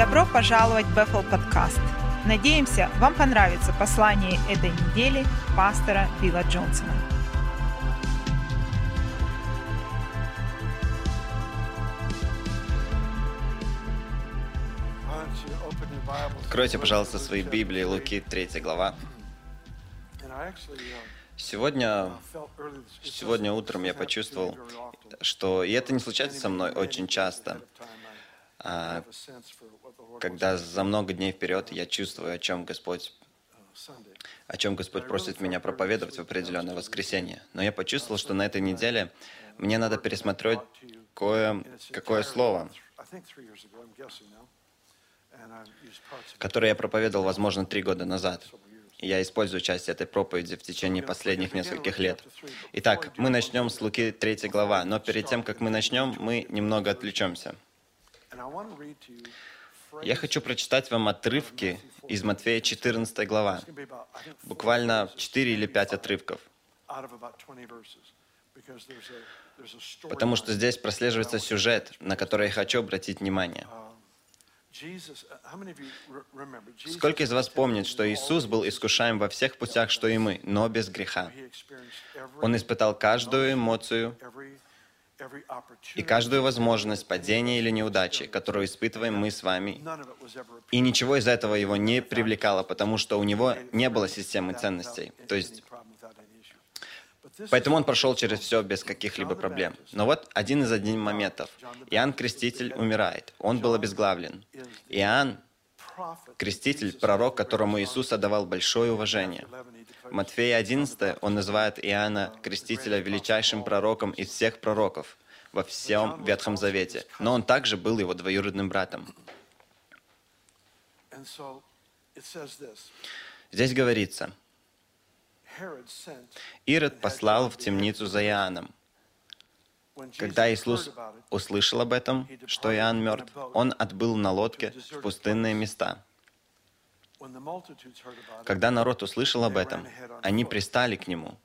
Добро пожаловать в Bethel подкаст. Надеемся, вам понравится послание этой недели пастора Билла Джонсона. Откройте, пожалуйста, свои Библии, Луки, 3 глава. Сегодня, сегодня утром я почувствовал, что, и это не случается со мной очень часто, когда за много дней вперед я чувствую, о чем Господь о чем Господь просит меня проповедовать в определенное воскресенье. Но я почувствовал, что на этой неделе мне надо пересмотреть кое, какое слово, которое я проповедовал, возможно, три года назад. Я использую часть этой проповеди в течение последних нескольких лет. Итак, мы начнем с Луки 3 глава, но перед тем, как мы начнем, мы немного отвлечемся. Я хочу прочитать вам отрывки из Матфея 14 глава, буквально 4 или 5 отрывков, потому что здесь прослеживается сюжет, на который я хочу обратить внимание. Сколько из вас помнит, что Иисус был искушаем во всех путях, что и мы, но без греха? Он испытал каждую эмоцию и каждую возможность падения или неудачи, которую испытываем мы с вами. И ничего из этого его не привлекало, потому что у него не было системы ценностей. То есть Поэтому он прошел через все без каких-либо проблем. Но вот один из одних моментов. Иоанн Креститель умирает. Он был обезглавлен. Иоанн Креститель, пророк, которому Иисус отдавал большое уважение. Матфея 11 он называет Иоанна Крестителя величайшим пророком из всех пророков во всем Ветхом Завете. Но он также был его двоюродным братом. Здесь говорится, Ирод послал в темницу за Иоанном. Когда Иисус услышал об этом, что Иоанн мертв, он отбыл на лодке в пустынные места. Когда народ услышал об этом, они пристали к нему.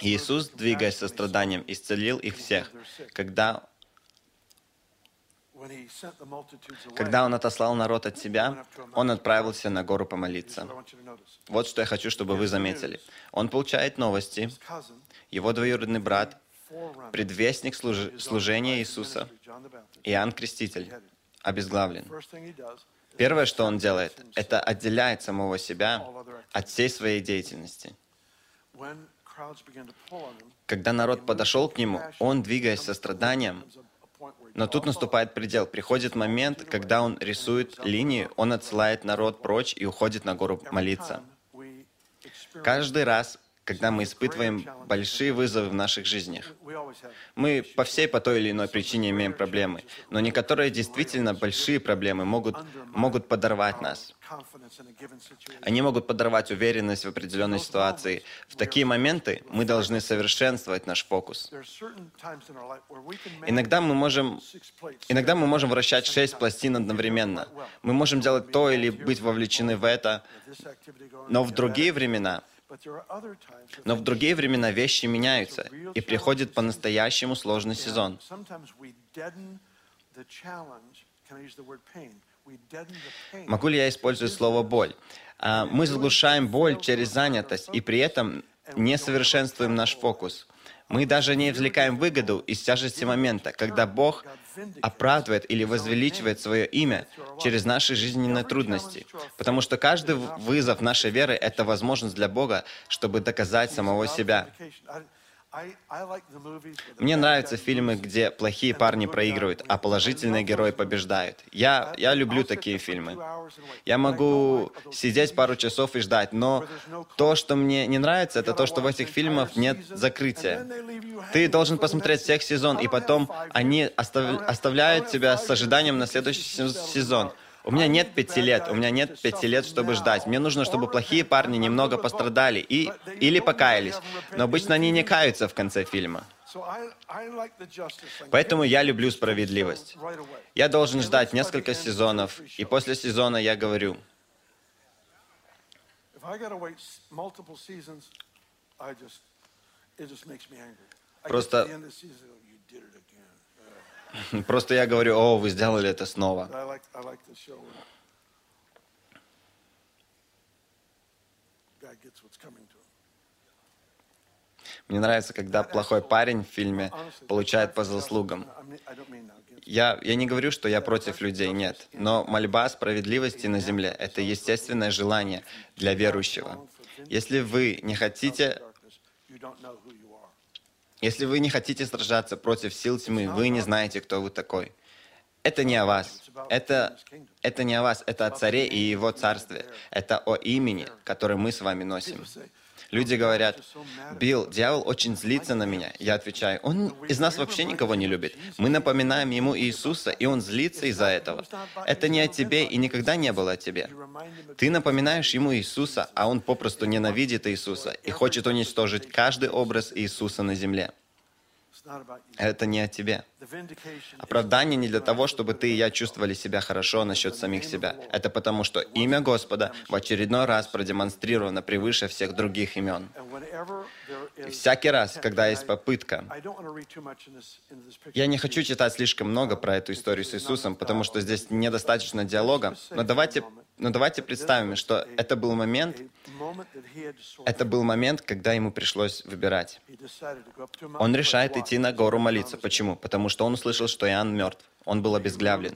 Иисус, двигаясь со страданием, исцелил их всех. Когда когда он отослал народ от себя, он отправился на гору помолиться. Вот что я хочу, чтобы вы заметили. Он получает новости. Его двоюродный брат, предвестник служ... служения Иисуса, Иоанн Креститель, обезглавлен. Первое, что он делает, это отделяет самого себя от всей своей деятельности. Когда народ подошел к нему, он, двигаясь со страданием, но тут наступает предел. Приходит момент, когда он рисует линии, он отсылает народ прочь и уходит на гору молиться. Каждый раз, когда мы испытываем большие вызовы в наших жизнях. Мы по всей по той или иной причине имеем проблемы, но некоторые действительно большие проблемы могут, могут подорвать нас. Они могут подорвать уверенность в определенной ситуации. В такие моменты мы должны совершенствовать наш фокус. Иногда мы можем, иногда мы можем вращать шесть пластин одновременно. Мы можем делать то или быть вовлечены в это, но в другие времена но в другие времена вещи меняются, и приходит по-настоящему сложный сезон. Могу ли я использовать слово «боль»? А, мы заглушаем боль через занятость, и при этом не совершенствуем наш фокус. Мы даже не извлекаем выгоду из тяжести момента, когда Бог оправдывает или возвеличивает свое имя через наши жизненные трудности. Потому что каждый вызов нашей веры — это возможность для Бога, чтобы доказать самого себя. Мне нравятся фильмы, где плохие парни проигрывают, а положительные герои побеждают. Я, я люблю такие фильмы. Я могу сидеть пару часов и ждать, но то, что мне не нравится, это то, что в этих фильмах нет закрытия. Ты должен посмотреть всех сезон, и потом они оставляют тебя с ожиданием на следующий сезон. У меня нет пяти лет, у меня нет пяти лет, чтобы ждать. Мне нужно, чтобы плохие парни немного пострадали и, или покаялись. Но обычно они не каются в конце фильма. Поэтому я люблю справедливость. Я должен ждать несколько сезонов, и после сезона я говорю, просто Просто я говорю, о, вы сделали это снова. Мне нравится, когда плохой парень в фильме получает по заслугам. Я, я не говорю, что я против людей, нет. Но мольба о справедливости на земле – это естественное желание для верующего. Если вы не хотите, если вы не хотите сражаться против сил тьмы, вы не знаете, кто вы такой. Это не о вас. Это, это не о вас, это о царе и его царстве. Это о имени, которое мы с вами носим. Люди говорят, Билл, дьявол очень злится на меня. Я отвечаю, он из нас вообще никого не любит. Мы напоминаем ему Иисуса, и он злится из-за этого. Это не о тебе и никогда не было о тебе. Ты напоминаешь ему Иисуса, а он попросту ненавидит Иисуса и хочет уничтожить каждый образ Иисуса на земле. it's not about you. Это не о тебе. Is Оправдание не для того, чтобы ты и я чувствовали себя хорошо насчет самих себя. Это потому, что имя Господа в очередной раз продемонстрировано превыше всех других имен. И всякий раз, когда есть попытка. Я не хочу читать слишком много про эту историю с Иисусом, потому что здесь недостаточно диалога. Но давайте, но давайте представим, что это был момент, это был момент, когда ему пришлось выбирать. Он решает идти на гору молиться. Почему? Потому что он услышал, что Иоанн мертв. Он был обезглавлен.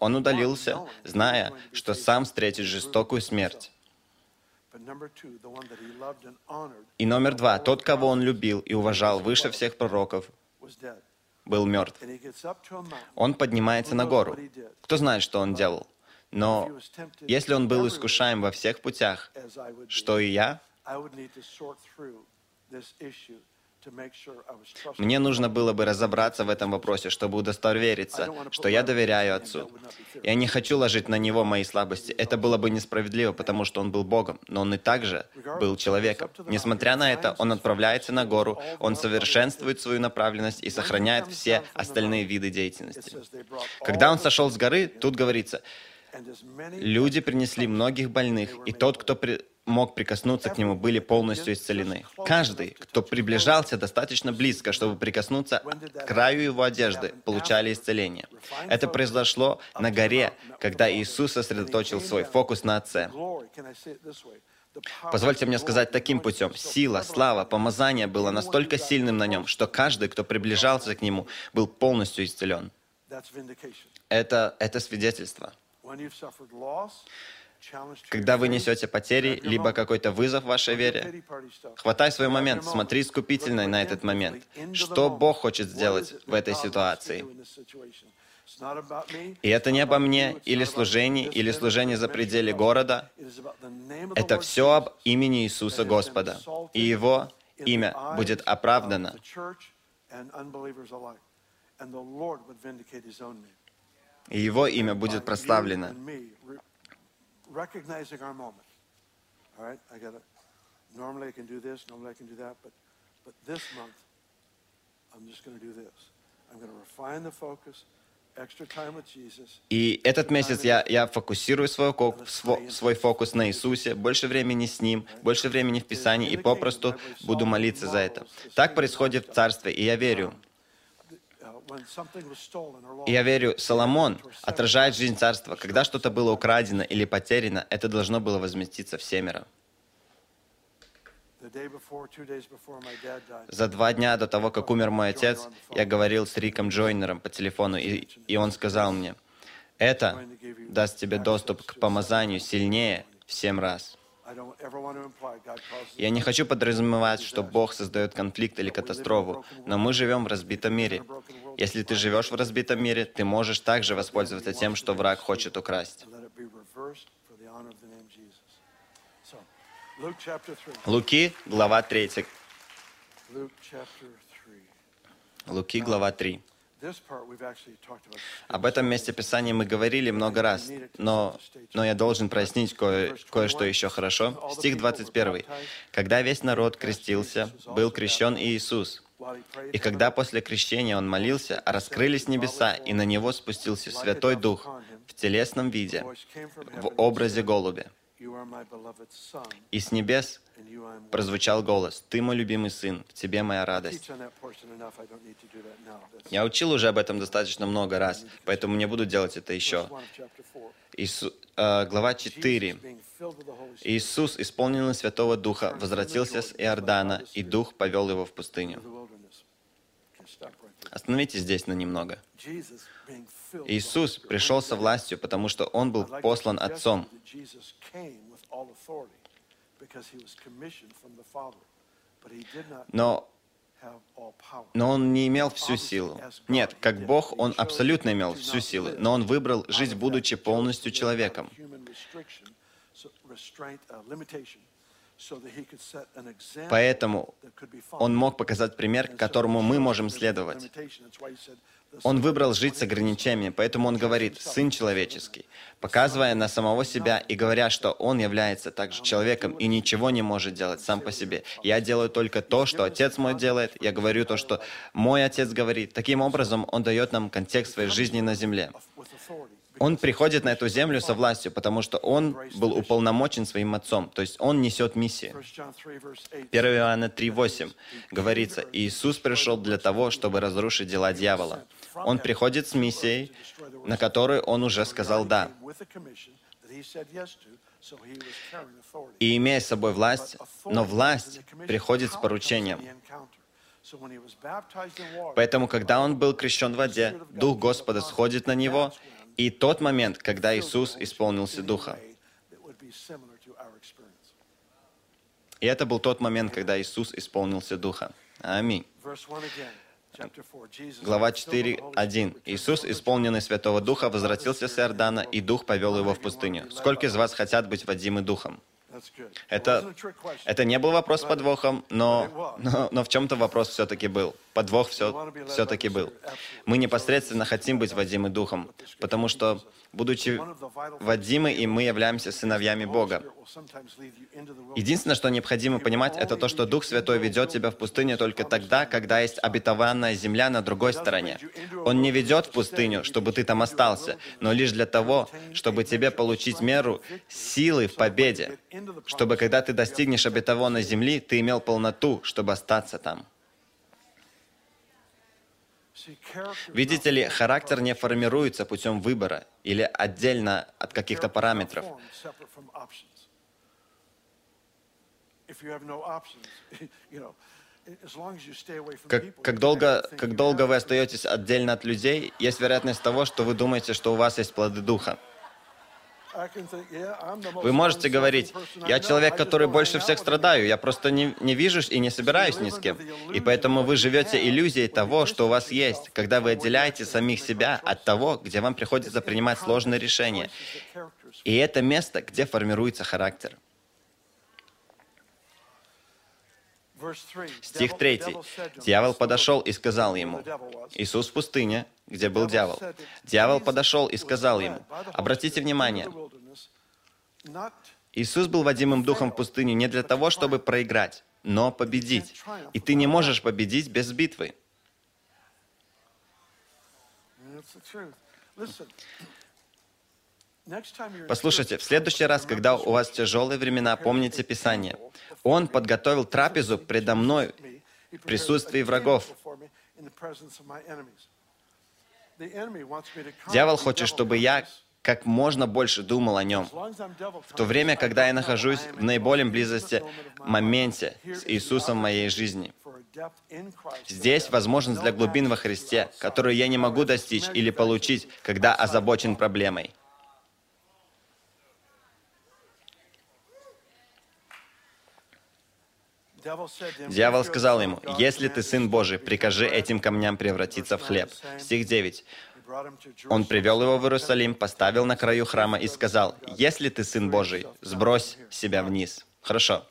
Он удалился, зная, что сам встретит жестокую смерть. И номер два, тот, кого он любил и уважал выше всех пророков, был мертв. Он поднимается на гору. Кто знает, что он делал? Но если он был искушаем во всех путях, что и я, мне нужно было бы разобраться в этом вопросе, чтобы удостовериться, что я доверяю Отцу. Я не хочу ложить на Него мои слабости. Это было бы несправедливо, потому что Он был Богом, но Он и также был человеком. Несмотря на это, Он отправляется на гору, Он совершенствует свою направленность и сохраняет все остальные виды деятельности. Когда Он сошел с горы, тут говорится, люди принесли многих больных, и тот, кто при- мог прикоснуться к нему, были полностью исцелены. Каждый, кто приближался достаточно близко, чтобы прикоснуться к краю его одежды, получали исцеление. Это произошло на горе, когда Иисус сосредоточил свой фокус на Отце. Позвольте мне сказать таким путем. Сила, слава, помазание было настолько сильным на нем, что каждый, кто приближался к нему, был полностью исцелен. Это, это свидетельство. Когда вы несете потери, либо какой-то вызов вашей вере. Хватай свой момент, смотри искупительно на этот момент. Что Бог хочет сделать в этой ситуации? И это не обо мне, или служении, или служении за пределы города. Это все об имени Иисуса Господа. И Его имя будет оправдано. И Его имя будет прославлено. Recognizing our moment. Focus, extra time with Jesus, И этот месяц я, я фокусирую свой, свой фокус на Иисусе, больше времени с Ним, больше времени в Писании, и попросту буду молиться за это. Так происходит в Царстве, и я верю. Я верю, Соломон отражает жизнь Царства. Когда что-то было украдено или потеряно, это должно было возместиться dad died, За два дня до того, как умер мой отец, я говорил с Риком Джойнером по телефону, и, и он сказал мне, это даст тебе доступ к помазанию сильнее в семь раз. Я не хочу подразумевать, что Бог создает конфликт или катастрофу, но мы живем в разбитом мире. Если ты живешь в разбитом мире, ты можешь также воспользоваться тем, что враг хочет украсть. and let it be reversed for the honor of the name Jesus. So, Luke chapter 3. Луки, глава 3. Luke chapter 3. Луки, глава 3. This part we've actually talked about. Об этом месте Писания мы говорили много раз, но, но я должен прояснить кое, кое-что еще хорошо. Стих 21. «Когда весь народ крестился, был крещен и Иисус. И когда после крещения он молился, раскрылись небеса, и на него спустился Святой Дух в телесном виде, в образе голубя. И с небес прозвучал голос, «Ты мой любимый сын, в тебе моя радость». Я учил уже об этом достаточно много раз, поэтому не буду делать это еще. 1 of chapter 4. Иису- э, глава Jesus, 4. Иисус, исполненный Святого Духа, возвратился с Иордана, и Дух повел его в пустыню. Остановитесь здесь на немного. Иисус пришел со властью, потому что Он был послан Отцом. Но, но Он не имел всю силу. Нет, как Бог, Он абсолютно имел всю силу, но Он выбрал жить, будучи полностью человеком. Поэтому Он мог показать пример, которому мы можем следовать. Он выбрал жить с ограничениями, поэтому он говорит «сын человеческий», показывая на самого себя и говоря, что он является также человеком и ничего не может делать сам по себе. Я делаю только то, что отец мой делает, я говорю то, что мой отец говорит. Таким образом, он дает нам контекст своей жизни на земле. Он приходит на эту землю со властью, потому что он был уполномочен своим отцом, то есть он несет миссию. 1 Иоанна 3.8 говорится, «Иисус пришел для того, чтобы разрушить дела дьявола». Он приходит с миссией, на которую он уже сказал «да». И имея с собой власть, но власть приходит с поручением. Поэтому, когда он был крещен в воде, Дух Господа сходит на него, и тот момент, когда Иисус исполнился Духа. И это был тот момент, когда Иисус исполнился Духа. Аминь. Глава 4.1. Иисус, исполненный Святого Духа, возвратился с Иордана, и Дух повел его в пустыню. Сколько из вас хотят быть водимы Духом? Это, это не был вопрос с подвохом, но, но, но в чем-то вопрос все-таки был. Подвох все, все-таки был. Мы непосредственно хотим быть водимы Духом, потому что, будучи водимы, и мы являемся сыновьями Бога. Единственное, что необходимо понимать, это то, что Дух Святой ведет тебя в пустыню только тогда, когда есть обетованная земля на другой стороне. Он не ведет в пустыню, чтобы ты там остался, но лишь для того, чтобы тебе получить меру силы в победе, чтобы когда ты достигнешь обетованной земли, ты имел полноту, чтобы остаться там. Видите ли, характер не формируется путем выбора или отдельно от каких-то параметров. Как, как, долго, как долго вы остаетесь отдельно от людей, есть вероятность того, что вы думаете, что у вас есть плоды Духа. Вы можете говорить, я человек, который больше всех страдаю, я просто не, не вижу и не собираюсь ни с кем. И поэтому вы живете иллюзией того, что у вас есть, когда вы отделяете самих себя от того, где вам приходится принимать сложные решения. И это место, где формируется характер. Стих 3. Дьявол подошел и сказал ему, Иисус в пустыне, где был дьявол. Дьявол подошел и сказал ему, обратите внимание, Иисус был водимым духом в пустыню не для того, чтобы проиграть, но победить. И ты не можешь победить без битвы. Послушайте, в следующий раз, когда у вас тяжелые времена, помните Писание. Он подготовил трапезу предо мной в присутствии врагов. Дьявол хочет, чтобы я как можно больше думал о нем. В то время, когда я нахожусь в наиболее близости моменте с Иисусом в моей жизни. Здесь возможность для глубин во Христе, которую я не могу достичь или получить, когда озабочен проблемой. Дьявол сказал ему, «Если ты Сын Божий, прикажи этим камням превратиться в хлеб». Стих 9. Он привел его в Иерусалим, поставил на краю храма и сказал, «Если ты Сын Божий, сбрось себя вниз». Хорошо.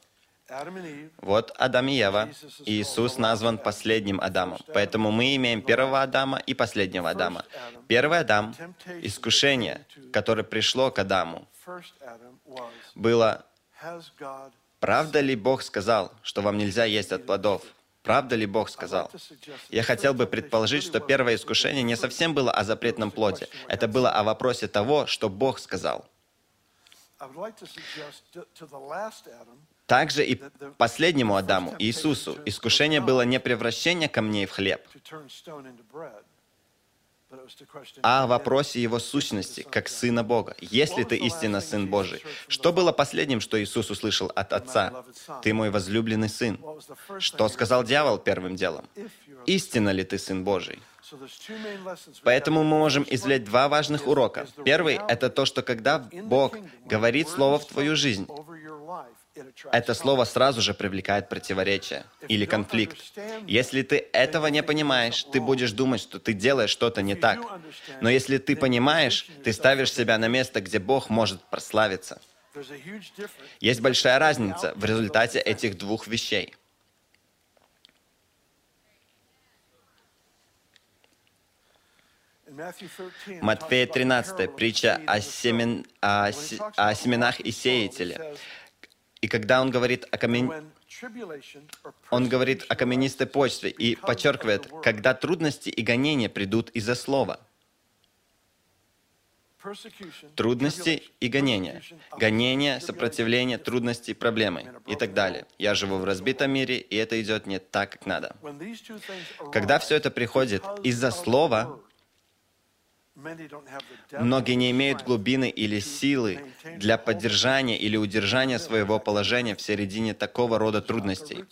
Вот Адам и Ева. Иисус назван последним Адамом. Поэтому мы имеем первого Адама и последнего Адама. Первый Адам — искушение, которое пришло к Адаму, было Правда ли Бог сказал, что вам нельзя есть от плодов? Правда ли Бог сказал? Я хотел бы предположить, что первое искушение не совсем было о запретном плоде. Это было о вопросе того, что Бог сказал. Также и последнему Адаму, Иисусу, искушение было не превращение камней в хлеб, а о вопросе его сущности, как Сына Бога. Если ты истинно Сын Божий, что было последним, что Иисус услышал от Отца? Ты мой возлюбленный Сын. Что сказал дьявол первым делом? Истинно ли ты Сын Божий? Поэтому мы можем извлечь два важных урока. Первый — это то, что когда Бог говорит Слово в твою жизнь, это слово сразу же привлекает противоречие или конфликт. Если ты этого не понимаешь, ты будешь думать, что ты делаешь что-то не так. Но если ты понимаешь, ты ставишь себя на место, где Бог может прославиться. Есть большая разница в результате этих двух вещей. In Matthew 13, it Матфея talks about the 13, parable of притча о, семен- о о семенах и сеятеле. И когда он говорит о, "And камен... when tribulation or он говорит о каменистой почве и подчеркивает, когда трудности и гонения придут из-за слова. Трудности и гонения. Гонения, сопротивление, трудности, проблемы и так далее. Я живу в разбитом мире, и это идет не так, как надо. Когда все это приходит из-за слова, многие не имеют глубины или силы для поддержания или удержания своего положения в середине такого рода трудностей.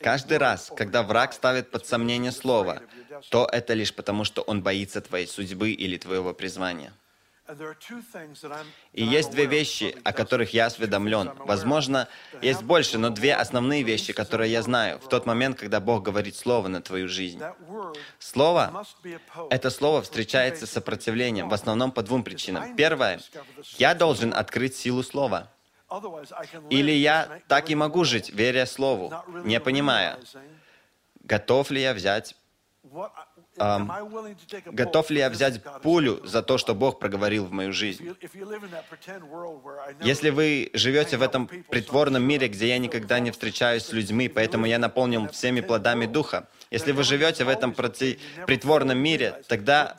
Каждый раз, когда враг ставит под сомнение слово, то это лишь потому, что он боится твоей судьбы или твоего призвания. И есть две вещи, о которых я осведомлен. Возможно, есть больше, но две основные вещи, которые я знаю в тот момент, когда Бог говорит Слово на твою жизнь. Слово Это слово встречается с сопротивлением в основном по двум причинам. Первое, я должен открыть силу слова. Или я так и могу жить, веря слову, не понимая, готов ли я взять, готов ли я взять пулю за то, что Бог проговорил в мою жизнь. Если вы живете в этом притворном мире, где я никогда не встречаюсь с людьми, поэтому я наполнен всеми плодами Духа. Если вы живете в этом проти- притворном мире, тогда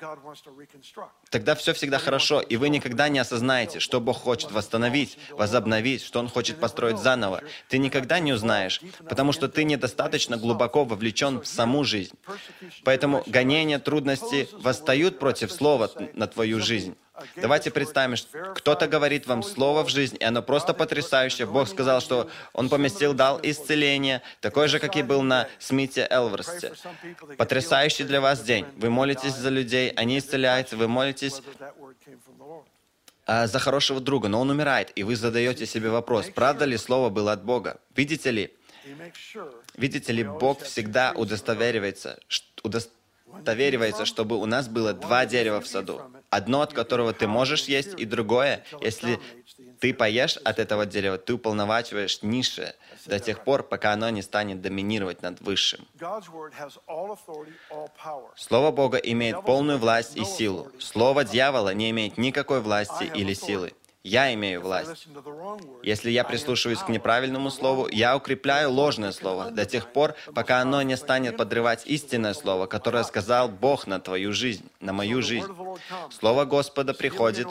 тогда все всегда хорошо, и вы никогда не осознаете, что Бог хочет восстановить, возобновить, что Он хочет построить заново. Ты никогда не узнаешь, потому что ты недостаточно глубоко вовлечен в саму жизнь. Поэтому гонения, трудности восстают против слова на твою жизнь. Давайте представим, что кто-то говорит вам слово в жизнь, и оно просто потрясающее. Бог сказал, что Он поместил, дал исцеление, такой же, как и был на Смите Элверсте. Потрясающий для вас день. Вы молитесь за людей, они исцеляются, вы молитесь а, за хорошего друга, но он умирает, и вы задаете себе вопрос, правда ли слово было от Бога? Видите ли, видите ли, Бог всегда удостоверивается, ш- удостоверивается, чтобы у нас было два дерева в саду. Одно, от которого ты можешь есть, и другое, если ты поешь от этого дерева, ты уполновачиваешь низшее до тех пор, пока оно не станет доминировать над высшим. Слово Бога имеет полную власть и силу. Слово дьявола не имеет никакой власти или силы. Я имею власть. Если я прислушиваюсь к неправильному слову, я укрепляю ложное слово до тех пор, пока оно не станет подрывать истинное слово, которое сказал Бог на твою жизнь, на мою жизнь. Слово Господа приходит,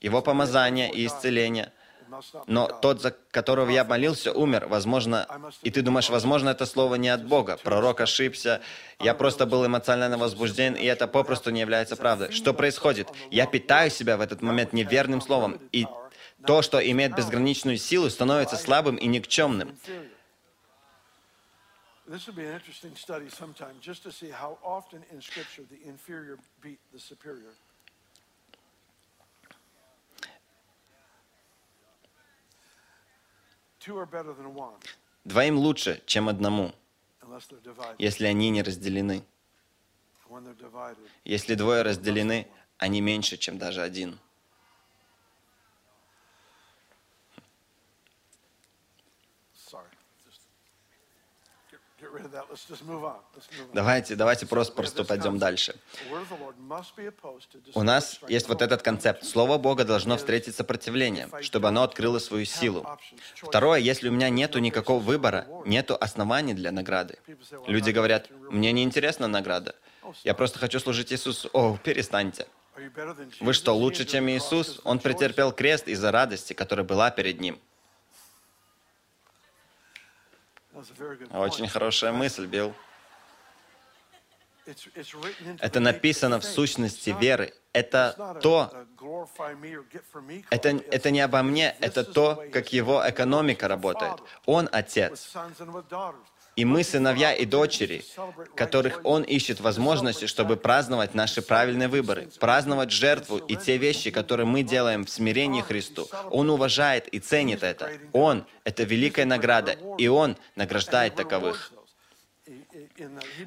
Его помазание и исцеление. Но тот, за которого я молился, умер, возможно, и ты думаешь, возможно, это слово не от Бога. Пророк ошибся, я просто был эмоционально возбужден, и это попросту не является правдой. Что происходит? Я питаю себя в этот момент неверным словом, и то, что имеет безграничную силу, становится слабым и никчемным. This. Двоим лучше, чем одному, если они не разделены. Если двое разделены, они меньше, чем даже один. Давайте, давайте просто, просто пойдем дальше. У нас есть вот этот концепт. Слово Бога должно встретить сопротивление, чтобы оно открыло свою силу. Второе, если у меня нету никакого выбора, нету оснований для награды. Люди говорят, мне не интересна награда. Я просто хочу служить Иисусу. О, перестаньте. Вы что, лучше, чем Иисус? Он претерпел крест из-за радости, которая была перед Ним. Очень хорошая мысль, Билл. Это написано в сущности веры. Это то, это, это не обо мне, это то, как его экономика работает. Он отец. И мы сыновья и дочери, которых Он ищет возможности, чтобы праздновать наши правильные выборы, праздновать жертву и те вещи, которые мы делаем в смирении Христу. Он уважает и ценит это. Он — это великая награда, и Он награждает таковых.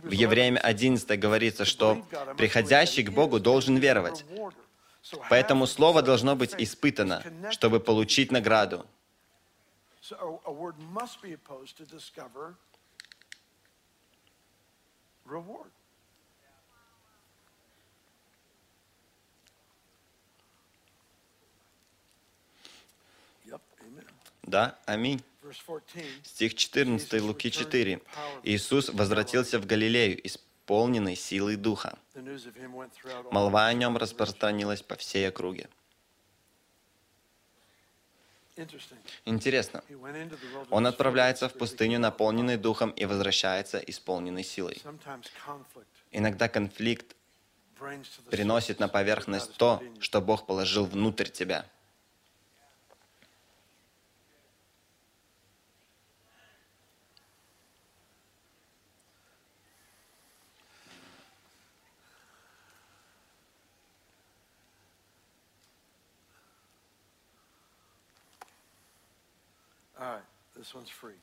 В Евреям 11 говорится, что приходящий к Богу должен веровать. Поэтому Слово должно быть испытано, чтобы получить награду. So a, a word must be opposed to discover reward. Да, аминь. Verse 14. Стих 14 Луки 4. Иисус возвратился в Галилею, исполненный силой Духа. The news of him went throughout all Молва о нем распространилась по всей округе. Интересно, он отправляется в пустыню, наполненный Духом, и возвращается исполненный силой. Иногда конфликт приносит на поверхность то, что Бог положил внутрь тебя. All right, this one's free.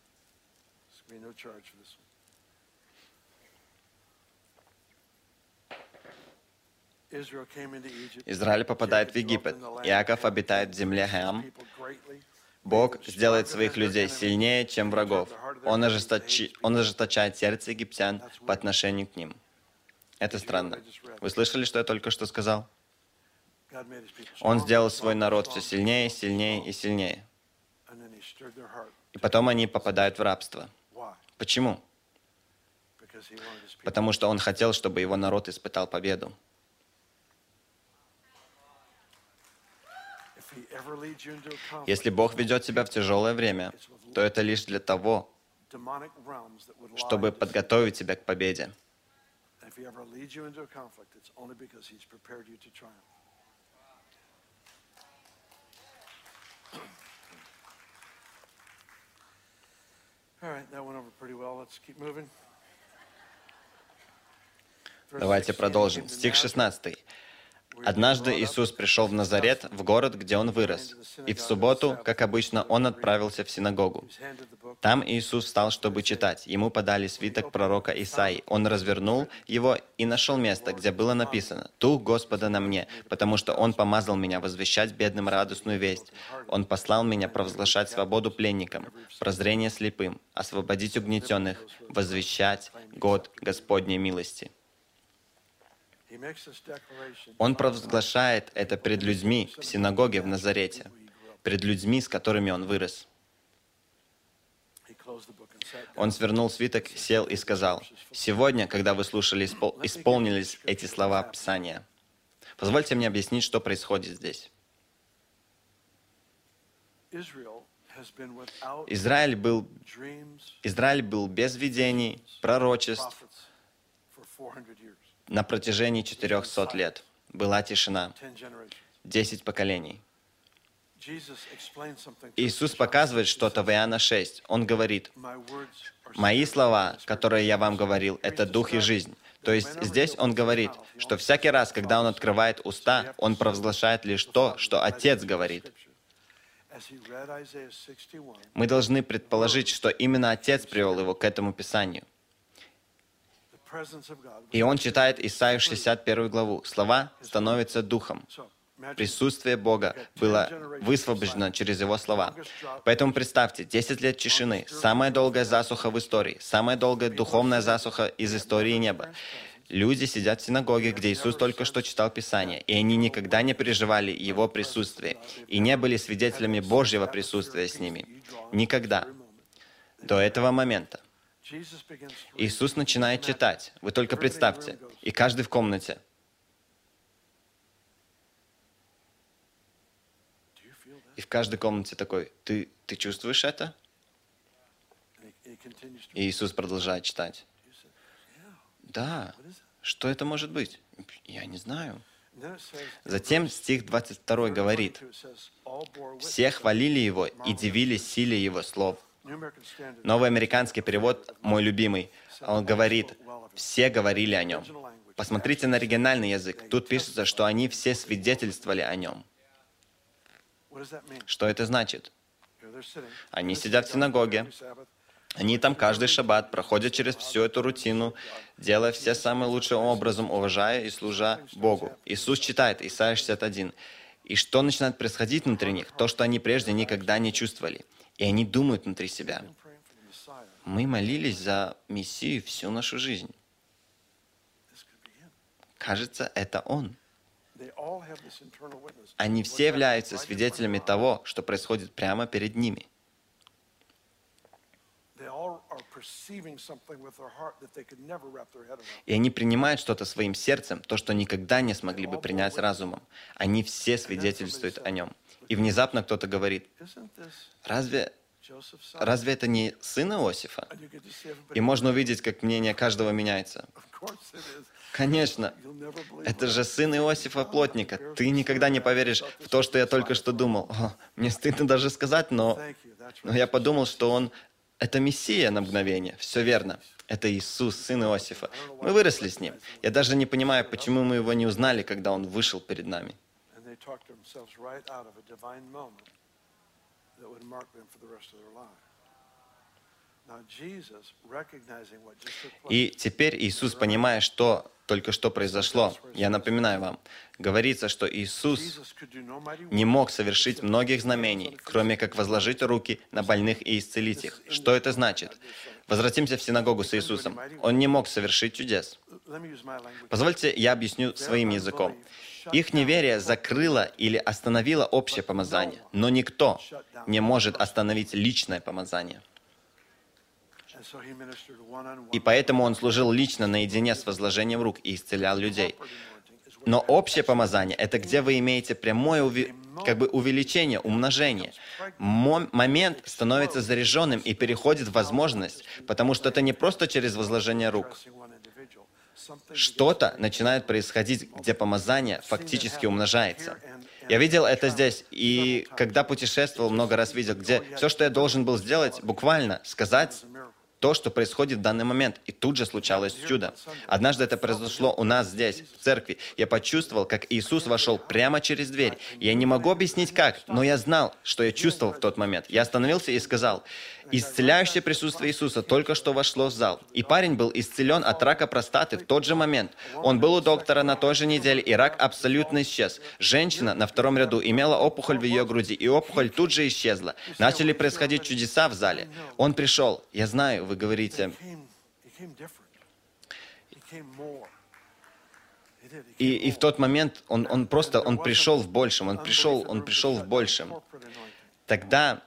There's going to be no charge for this one. Израиль попадает в Египет. Иаков обитает в земле greatly. Бог сделает своих людей сильнее, чем врагов. Он, ожесточи- он ожесточает сердце египтян по отношению к ним. Это странно. Вы слышали, что я только что сказал? Он сделал свой народ все сильнее, сильнее и сильнее. И потом они попадают в рабство. Почему? Потому что он хотел, чтобы его народ испытал победу. Если Бог ведет тебя в тяжелое время, то это лишь для того, чтобы подготовить тебя к победе. All right, that went over pretty well. Let's keep moving. Verse Давайте 16, продолжим. he came to Стих Nazareth, 16. Однажды. Иисус пришел в Назарет, в город, где он вырос. И в субботу, как обычно, он отправился в синагогу. Там Иисус встал, чтобы читать. Ему подали свиток пророка Исаи. Он развернул его и нашел место, где было написано «Дух Господа на мне, потому что Он помазал меня возвещать бедным радостную весть. Он послал меня провозглашать свободу пленникам, прозрение слепым, освободить угнетенных, возвещать год Господней милости». He makes this declaration. Он провозглашает это пред людьми в синагоге в Назарете, пред людьми, с которыми он вырос. Он свернул свиток, сел и сказал, «Сегодня, когда вы слушали, испол- исполнились эти слова Писания». Позвольте мне объяснить, что происходит здесь. Израиль был, Израиль был без видений, пророчеств prophets for 400 years, на протяжении 400 лет. Была тишина, 10 generations. 10 поколений. Иисус показывает что-то в Иоанна 6. Он говорит, Мои слова, которые я вам говорил, это дух и жизнь. То есть здесь он говорит, что всякий раз, когда он открывает уста, он провозглашает лишь то, что Отец говорит. As he read Isaiah 61, Мы должны предположить, что именно Отец привел его к этому Писанию. the presence of God. И он читает Исаию 61 главу. Слова становятся духом. Присутствие Бога было высвобождено через Его слова. Поэтому представьте, 10 лет тишины, самая долгая засуха в истории, самая долгая духовная засуха из истории неба. Люди сидят в синагоге, где Иисус только что читал Писание, и они никогда не переживали Его присутствие, и не были свидетелями Божьего присутствия с ними. Никогда. До этого момента. Иисус начинает читать. Вы только представьте. И каждый в комнате. И в каждой комнате такой, ты, ты чувствуешь это? И Иисус продолжает читать. Да, что это может быть? Я не знаю. Затем стих 22 говорит, «Все хвалили Его и дивились силе Его слов». Новый американский перевод, мой любимый, он говорит, «Все говорили о Нем». Посмотрите на оригинальный язык. Тут пишется, что они все свидетельствовали о Нем. Что это значит? Они сидят в синагоге, они там каждый шаббат проходят через всю эту рутину, делая все самым лучшим образом, уважая и служа Богу. Иисус читает Исайя 61. И что начинает происходить внутри них? То, что они прежде никогда не чувствовали. И они думают внутри себя. Мы молились за Мессию всю нашу жизнь. Кажется, это Он. Они все являются свидетелями того, что происходит прямо перед ними. И они принимают что-то своим сердцем, то, что никогда не смогли бы принять разумом. Они все свидетельствуют о нем. И внезапно кто-то говорит, разве, разве это не сын Иосифа? И можно увидеть, как мнение каждого меняется. Конечно, это же сын Иосифа Плотника. Ты никогда не поверишь в то, что я только что думал. О, мне стыдно даже сказать, но, но я подумал, что он это Мессия на мгновение. Все верно. Это Иисус, сын Иосифа. Мы выросли с ним. Я даже не понимаю, почему мы его не узнали, когда он вышел перед нами. И теперь Иисус, понимая, что только что произошло, я напоминаю вам, говорится, что Иисус не мог совершить многих знамений, кроме как возложить руки на больных и исцелить их. Что это значит? Возвратимся в синагогу с Иисусом. Он не мог совершить чудес. Позвольте, я объясню своим языком. Их неверие закрыло или остановило общее помазание, но никто не может остановить личное помазание. И поэтому он служил лично наедине с возложением рук и исцелял людей. Но общее помазание — это где вы имеете прямое уви... как бы увеличение, умножение. Мо... Момент становится заряженным и переходит в возможность, потому что это не просто через возложение рук. Что-то начинает происходить, где помазание фактически умножается. Я видел это здесь, и когда путешествовал, много раз видел, где все, что я должен был сделать, буквально сказать то, что происходит в данный момент. И тут же случалось чудо. Однажды это произошло у нас здесь, в церкви. Я почувствовал, как Иисус вошел прямо через дверь. Я не могу объяснить как, но я знал, что я чувствовал в тот момент. Я остановился и сказал, Исцеляющее присутствие Иисуса только что вошло в зал. И парень был исцелен от рака простаты в тот же момент. Он был у доктора на той же неделе, и рак абсолютно исчез. Женщина на втором ряду имела опухоль в ее груди, и опухоль тут же исчезла. Начали происходить чудеса в зале. Он пришел. Я знаю, вы говорите, и, и в тот момент он, он просто, он пришел в большем, он пришел, он пришел в большем. Тогда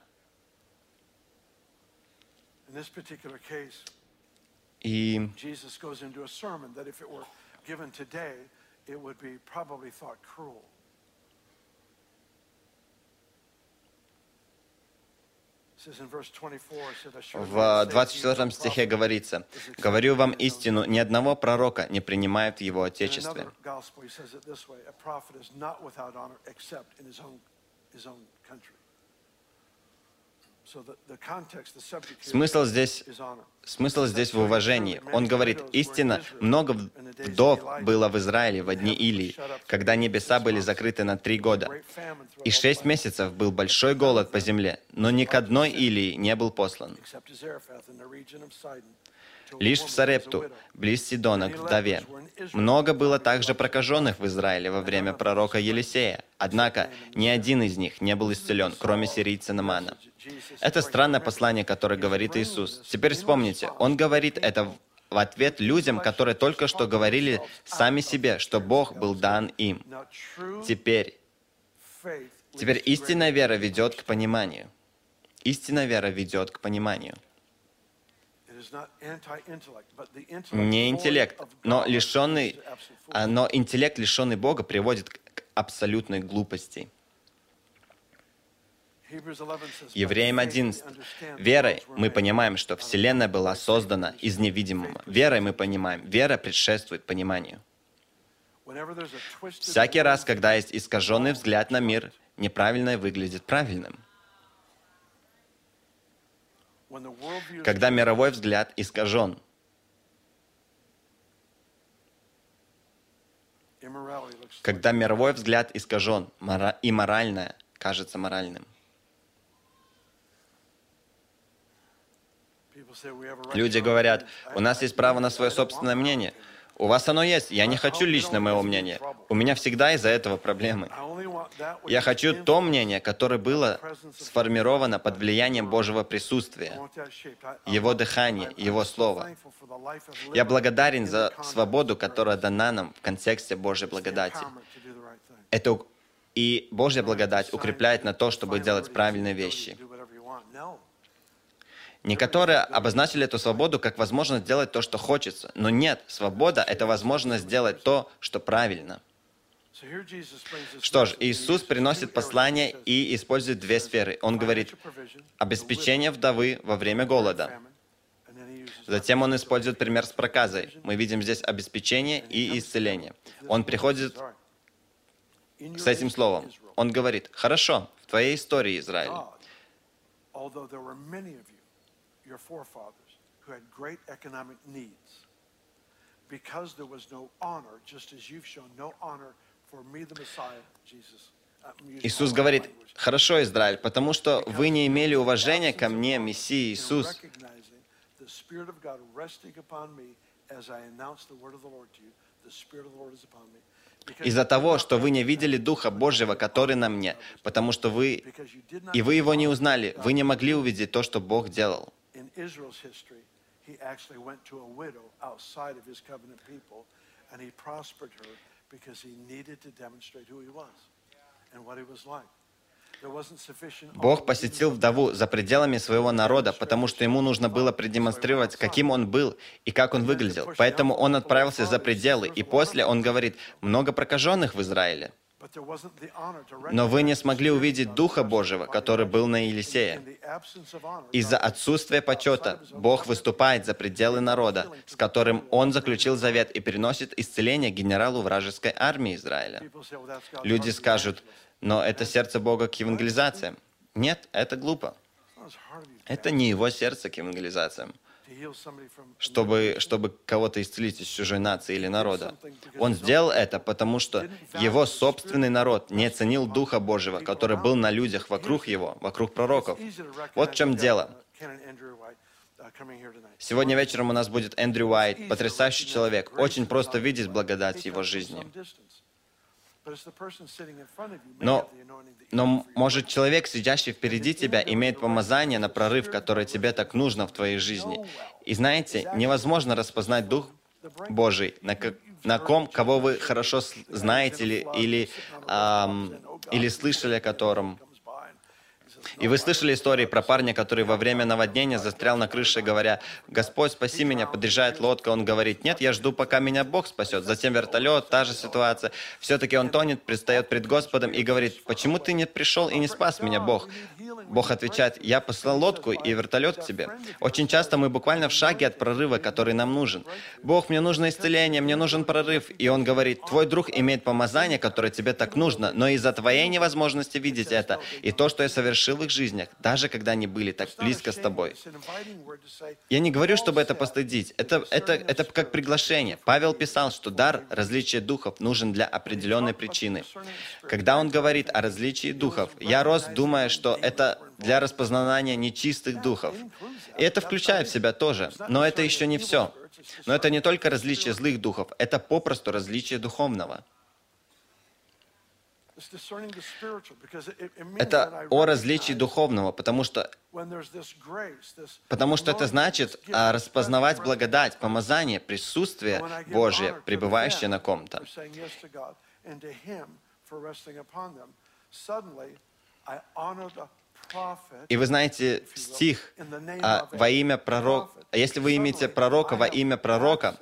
cruel. В 24 стихе говорится, «Говорю вам истину, ни одного пророка не принимают в его отечестве». Смысл здесь Смысл здесь в уважении. Он говорит, истинно, много вдов было в Израиле в дни Илии, когда небеса были закрыты на три года. И шесть месяцев был большой голод по земле, но ни к одной Илии не был послан. Лишь в Сарепту, близ Сидона, к вдове. Много было также прокаженных в Израиле во время пророка Елисея. Однако ни один из них не был исцелен, кроме сирийца Намана. Это странное послание, которое говорит Иисус. Теперь вспомните, Он говорит это в ответ людям, которые только что говорили сами себе, что Бог был дан им. Теперь, теперь истинная вера ведет к пониманию. Истинная вера ведет к пониманию. Не интеллект, но лишенный, а, но интеллект, лишенный Бога, приводит к абсолютной глупости. Евреям 11. Верой мы понимаем, что Вселенная была создана из невидимого. Верой мы понимаем, вера предшествует пониманию. Всякий раз, когда есть искаженный взгляд на мир, неправильное выглядит правильным. Когда мировой взгляд искажен, когда мировой взгляд искажен, и моральное кажется моральным. Люди говорят, у нас есть право на свое собственное мнение. У вас оно есть. Я не хочу лично моего мнения. У меня всегда из-за этого проблемы. Я хочу то мнение, которое было сформировано под влиянием Божьего присутствия, Его дыхания, Его Слова. Я благодарен за свободу, которая дана нам в контексте Божьей благодати. Это и Божья благодать укрепляет на то, чтобы делать правильные вещи. Некоторые обозначили эту свободу как возможность делать то, что хочется. Но нет, свобода — это возможность сделать то, что правильно. Что ж, Иисус приносит послание и использует две сферы. Он говорит обеспечение вдовы во время голода. Затем он использует пример с проказой. Мы видим здесь обеспечение и исцеление. Он приходит с этим словом. Он говорит, хорошо, в твоей истории, Израиль. Because there was no honor, just as you've shown no honor Иисус говорит, «Хорошо, Израиль, потому что вы не имели уважения ко мне, Мессия Иисус, из-за того, что вы не видели Духа Божьего, который на мне, потому что вы, и вы его не узнали, вы не могли увидеть то, что Бог делал. Because he needed to demonstrate who he was and what he was like. Бог посетил вдову за пределами своего народа, потому что ему нужно было продемонстрировать, каким он был и как он выглядел. Поэтому он отправился за пределы, и после он говорит, много прокаженных в Израиле. Но вы не смогли увидеть Духа Божьего, который был на Елисее. Из-за отсутствия почета Бог выступает за пределы народа, с которым Он заключил завет и приносит исцеление генералу вражеской армии Израиля. Люди скажут, но это сердце Бога к евангелизациям. Нет, это глупо. Это не его сердце к евангелизациям чтобы, чтобы кого-то исцелить из чужой нации или народа. Он сделал это, потому что его собственный народ не ценил Духа Божьего, который был на людях вокруг его, вокруг пророков. Вот в чем дело. Сегодня вечером у нас будет Эндрю Уайт, потрясающий человек. Очень просто видеть благодать в его жизни. Но, но, может, человек, сидящий впереди тебя, имеет помазание на прорыв, которое тебе так нужно в твоей жизни. И знаете, невозможно распознать Дух Божий, на, на ком, кого вы хорошо знаете или, или, эм, или слышали о котором. И вы слышали истории про парня, который во время наводнения застрял на крыше, говоря, «Господь, спаси меня!» Подъезжает лодка, он говорит, «Нет, я жду, пока меня Бог спасет». Затем вертолет, та же ситуация. Все-таки он тонет, предстает пред Господом и говорит, «Почему ты не пришел и не спас меня, Бог?» Бог отвечает, «Я послал лодку и вертолет к тебе». Очень часто мы буквально в шаге от прорыва, который нам нужен. «Бог, мне нужно исцеление, мне нужен прорыв». И он говорит, «Твой друг имеет помазание, которое тебе так нужно, но из-за твоей невозможности видеть это, и то, что я совершил, совершил в их жизнях, даже когда они были так близко с тобой. Я не говорю, чтобы это постыдить. Это, это, это как приглашение. Павел писал, что дар различия духов нужен для определенной причины. Когда он говорит о различии духов, я рос, думая, что это для распознавания нечистых духов. И это включает в себя тоже. Но это еще не все. Но это не только различие злых духов, это попросту различие духовного. It's discerning the spiritual, because it- it means that Это о различии духовного, потому что Потому что это значит а, распознавать благодать, помазание, присутствие Божье, пребывающее на ком-то. И вы знаете стих а, во имя пророка. Если вы имеете пророка во имя пророка,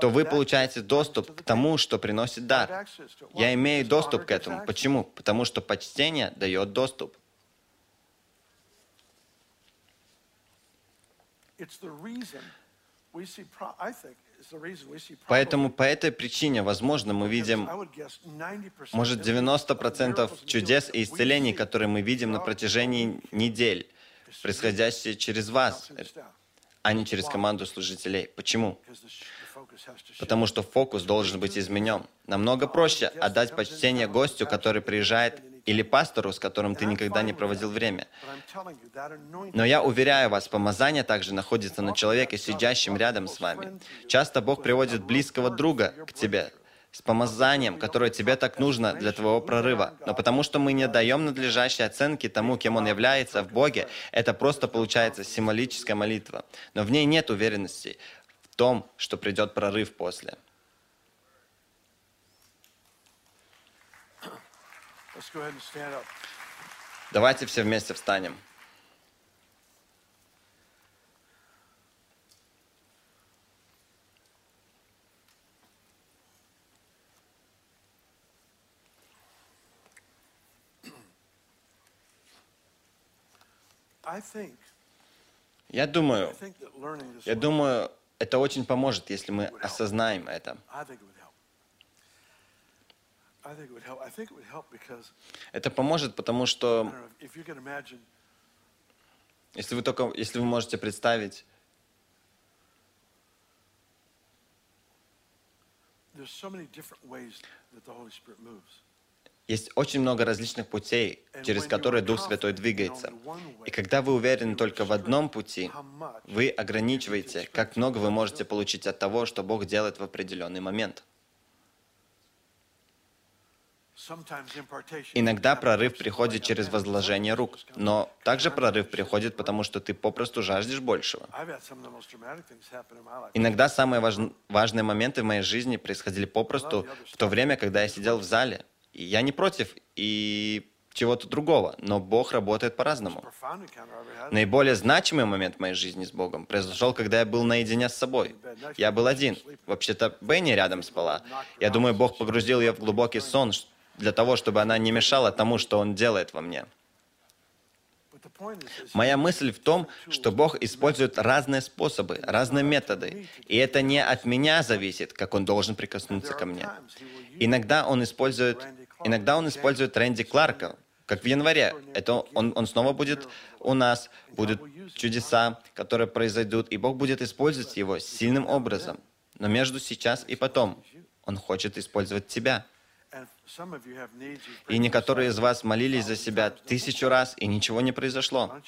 то вы получаете доступ к тому, что приносит дар. Я имею доступ к этому. Почему? Потому что почтение дает доступ. Поэтому по этой причине, возможно, мы видим, может, 90% чудес и исцелений, которые мы видим на протяжении недель, происходящие через вас, а не через команду служителей. Почему? Потому что фокус должен быть изменен. Намного проще отдать почтение гостю, который приезжает, или пастору, с которым ты никогда не проводил время. Но я уверяю вас, помазание также находится на человеке, сидящем рядом с вами. Часто Бог приводит близкого друга к тебе, с помазанием, которое тебе так нужно для твоего прорыва. Но потому что мы не даем надлежащей оценки тому, кем он является в Боге, это просто получается символическая молитва. Но в ней нет уверенности в том, что придет прорыв после. Давайте все вместе встанем. Я думаю, я думаю, это очень поможет, если мы осознаем это. Это поможет, потому что, если вы только, если вы можете представить, есть очень много различных путей, через которые Дух Святой двигается. И когда вы уверены только в одном пути, вы ограничиваете, как много вы можете получить от того, что Бог делает в определенный момент. Иногда прорыв приходит через возложение рук, но также прорыв приходит, потому что ты попросту жаждешь большего. Иногда самые важ... важные моменты в моей жизни происходили попросту в то время, когда я сидел в зале. Я не против и чего-то другого, но Бог работает по-разному. Наиболее значимый момент в моей жизни с Богом произошел, когда я был наедине с собой. Я был один. Вообще-то Бенни рядом спала. Я думаю, Бог погрузил ее в глубокий сон для того, чтобы она не мешала тому, что Он делает во мне. Моя мысль в том, что Бог использует разные способы, разные методы, и это не от меня зависит, как Он должен прикоснуться ко мне. Иногда Он использует, иногда он использует Рэнди Кларка, как в январе. Это он, он снова будет у нас, будут чудеса, которые произойдут, и Бог будет использовать его сильным образом. Но между сейчас и потом Он хочет использовать тебя. И некоторые из вас молились за себя тысячу раз, и ничего не произошло.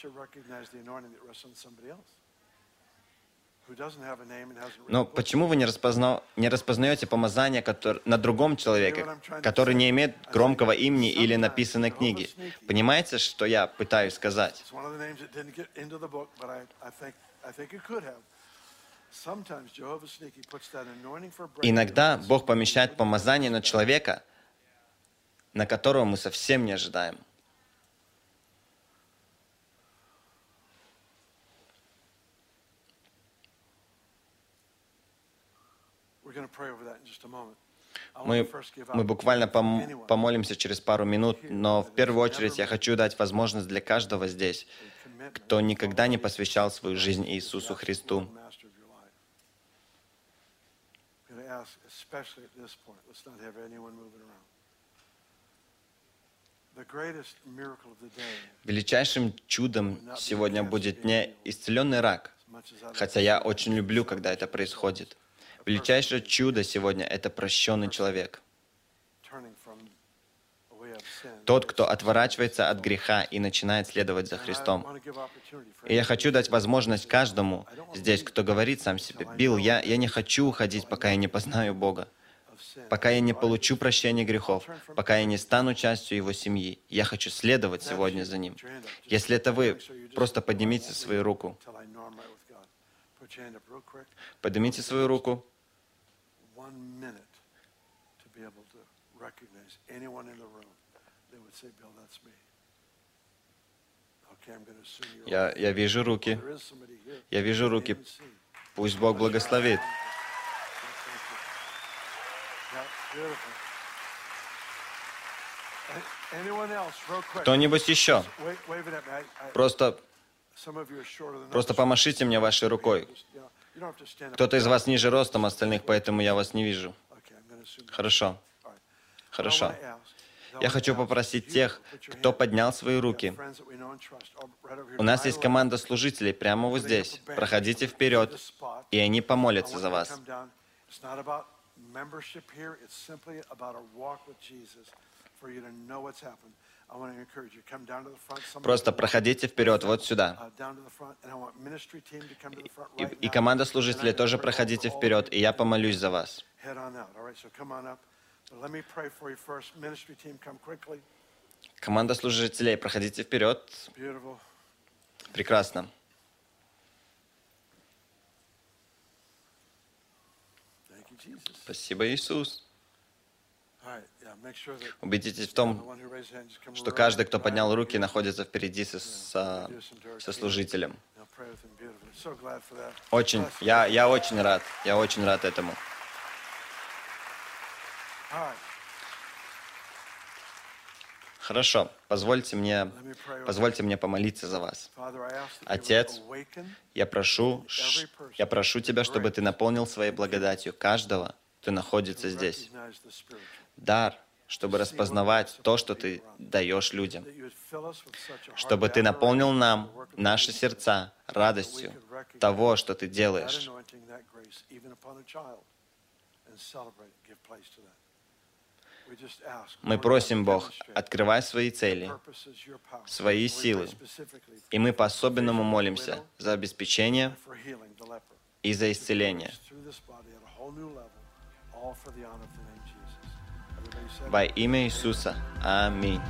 Но почему вы не, распозна... не распознаете помазание который... на другом человеке, который не имеет громкого имени или написанной книги? Понимаете, что я пытаюсь сказать? Иногда Бог помещает помазание на человека, на которого мы совсем не ожидаем. Мы, мы буквально пом помолимся через пару минут, но в первую очередь я хочу дать возможность для каждого здесь, кто никогда не посвящал свою жизнь Иисусу Христу. Величайшим чудом сегодня будет не исцеленный рак, хотя я очень люблю, когда это происходит. Величайшее чудо сегодня — это прощенный человек. Тот, кто отворачивается от греха и начинает следовать за Христом. И я хочу дать возможность каждому здесь, кто говорит сам себе, «Билл, я, я не хочу уходить, пока я не познаю Бога, пока я не получу прощения грехов, пока я не стану частью Его семьи. Я хочу следовать сегодня за Ним». Если это вы, просто поднимите свою руку. Поднимите свою руку. One minute to be able to recognize anyone in the room. They would say, Bill, that's me. Я, я вижу руки. Я вижу руки. Пусть Бог благословит. Кто-нибудь еще? Просто, просто помашите мне вашей рукой. Кто-то из вас ниже ростом остальных, поэтому я вас не вижу. Хорошо, хорошо. Я хочу попросить тех, кто поднял свои руки. Oh. У нас есть команда служителей прямо вот здесь. Проходите вперед, и они помолятся за вас. It's not about membership here. It's simply about a walk with Jesus for you to know what's happened. Просто проходите вперед, вот сюда. uh, И, и команда служителей тоже проходите вперед, и я помолюсь за вас. Команда служителей, проходите вперед. Прекрасно. Спасибо, Иисус. All right, Убедитесь в том, что каждый, кто поднял руки, находится впереди со, со, со служителем. Очень, я, я очень рад, я очень рад этому. Хорошо, позвольте мне, позвольте мне помолиться за вас. Отец, Я прошу, я прошу Тебя, чтобы Ты наполнил своей благодатью каждого, кто находится здесь. Дар, чтобы распознавать то, что Ты даешь людям. Чтобы Ты наполнил нам наши сердца радостью того, что Ты делаешь. Мы просим, Бог, открывай свои цели, свои силы. И мы по-особенному молимся за обеспечение и за исцеление. By ime Isusa. Amém.